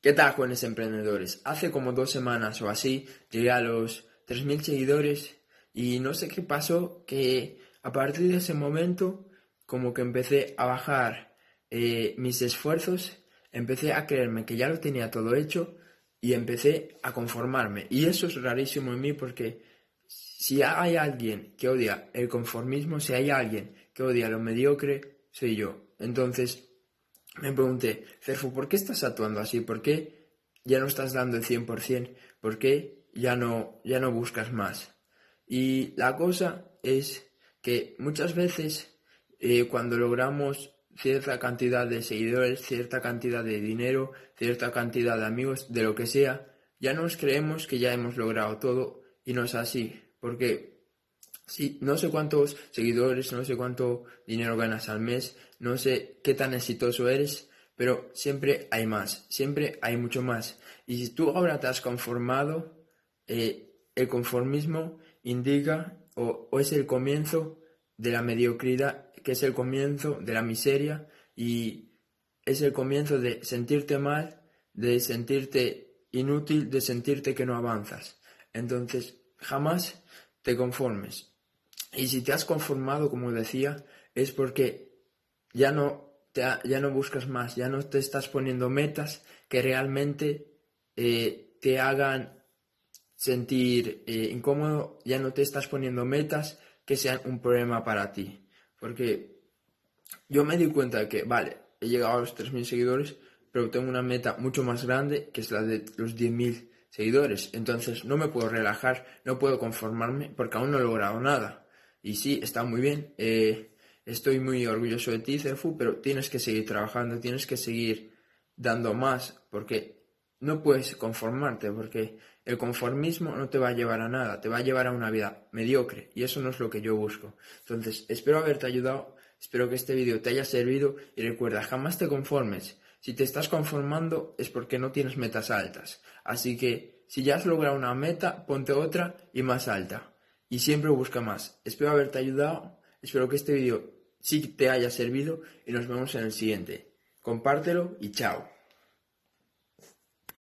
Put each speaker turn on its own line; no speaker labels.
¿Qué tal, jóvenes emprendedores? Hace como dos semanas o así llegué a los 3.000 seguidores y no sé qué pasó, que a partir de ese momento como que empecé a bajar eh, mis esfuerzos, empecé a creerme que ya lo tenía todo hecho y empecé a conformarme. Y eso es rarísimo en mí porque si hay alguien que odia el conformismo, si hay alguien que odia lo mediocre, soy yo. Entonces, me pregunté, Cerfu, ¿por qué estás actuando así? ¿Por qué ya no estás dando el 100%? ¿Por qué ya no, ya no buscas más? Y la cosa es que muchas veces eh, cuando logramos cierta cantidad de seguidores, cierta cantidad de dinero, cierta cantidad de amigos, de lo que sea, ya nos creemos que ya hemos logrado todo y no es así. Porque si no sé cuántos seguidores, no sé cuánto dinero ganas al mes, no sé qué tan exitoso eres, pero siempre hay más, siempre hay mucho más. Y si tú ahora te has conformado, eh, el conformismo indica o, es el comienzo de la mediocridad, que es el comienzo de la miseria y es el comienzo de sentirte mal, de sentirte inútil, de sentirte que no avanzas. Entonces, jamás te conformes. Y si te has conformado, como decía, es porque ya no, te, ya no buscas más, ya no te estás poniendo metas que realmente eh, te hagan sentir eh, incómodo, ya no te estás poniendo metas que sean un problema para ti. Porque yo me di cuenta de que, vale, he llegado a los 3.000 seguidores, pero tengo una meta mucho más grande, que es la de los 10.000 seguidores. Entonces no me puedo relajar, no puedo conformarme, porque aún no he logrado nada. Y sí, está muy bien. Eh, estoy muy orgulloso de ti, Cefu, pero tienes que seguir trabajando, tienes que seguir dando más, porque no puedes conformarte, porque el conformismo no te va a llevar a nada, te va a llevar a una vida mediocre, y eso no es lo que yo busco. Entonces, espero haberte ayudado, espero que este vídeo te haya servido, y recuerda, jamás te conformes. Si te estás conformando es porque no tienes metas altas. Así que, si ya has logrado una meta, ponte otra y más alta. Y siempre busca más. Espero haberte ayudado, espero que este vídeo sí te haya servido y nos vemos en el siguiente. Compártelo y chao.